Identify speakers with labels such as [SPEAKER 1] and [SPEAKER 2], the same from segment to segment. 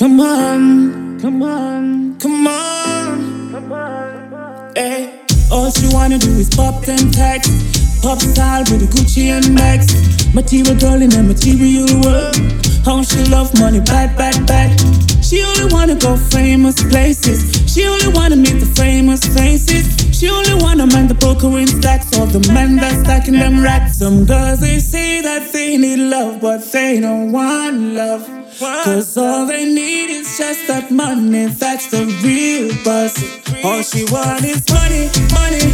[SPEAKER 1] Come on, come on, come on, come on. Hey, all she wanna do is pop them tags. Pop style with a Gucci and bags. Material girl in a material world. How she love money, bad, bad, bad. She only wanna go famous places. She only wanna meet the famous faces. She only man the broker in stacks or the man that's stacking them racks. Some girls they say that they need love, but they don't want love. Cause all they need is just that money, that's the real buzz. All she want is money, money,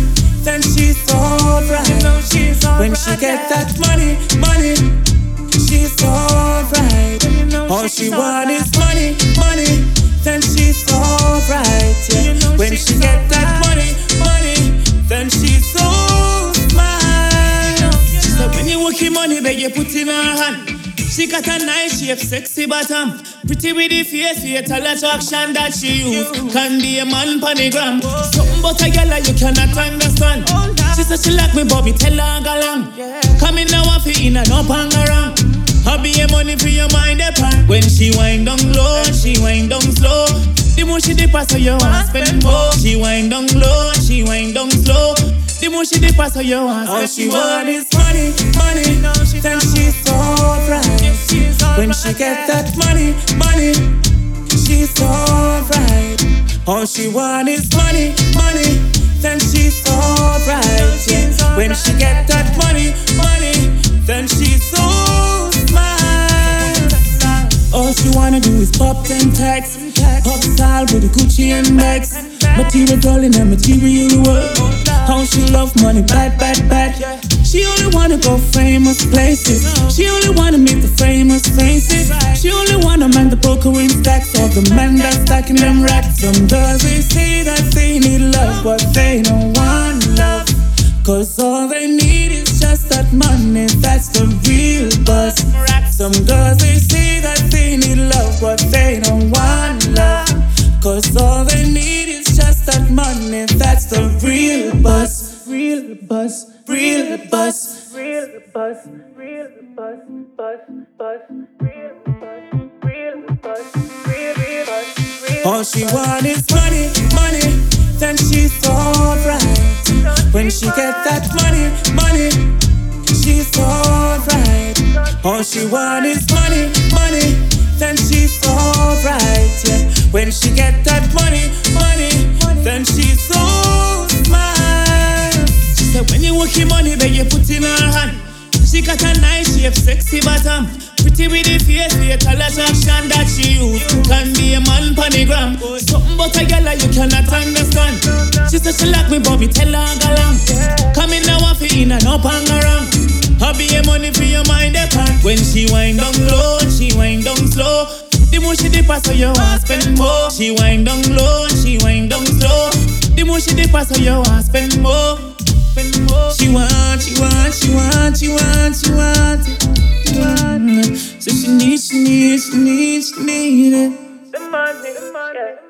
[SPEAKER 1] then she's alright. When she get that money, money, she's alright. All she want is money, money, then she's money, beg you put in her hand. She got a nice shape, sexy bottom. Pretty with the face, fatal attraction that she use. Can be a man panigram. Something but a girl you cannot understand. She said she like me, Bobby, tell her go along. Come in now, I in and up and around. I be a money for your mind eh, upon. When she wind down low, she wind down slow. The more she dip so you want spend more. The she dip so you want All she want is money, money. she Then she's so alright. When she get that money, money, then she's alright. All she want is money, money. Then she's alright. Yeah. When she get that money, money, then she's so smart. All she wanna do is pop them tags. Pop style with the Gucci and bags. Material girl in a material world. How she love money, bad, bad, bad. She only wanna go famous places. She only wanna meet the famous faces. She only wanna man the poker in stacks or the man that's stacking them racks. Some girls they say that they need love, but they don't want love. Cause all they need is just that money, that's the real buzz. Some girls they say that they need love, Real buzz, real buzz, real buzz, real buzz, buzz, buzz, real buzz, real buzz, real buzz. All she want is money, money, then she's alright. When she get that money, money, she's alright. All she want is money, money, then she's alright. Yeah. When she get that money, got a nice shape, sexy bottom. Pretty with the face, fatal attraction that she use. Can be a man panigram. Something but a girl you cannot understand. She said she like me, Bobby, tell her go along. Come in now, I in and up and around. Be a money for your mind eh, upon. When she wind down low, she wind down slow. The more she dip so you want spend more. She wind down low, she wind down slow. The more she dip so you want spend more. She want, she Doctor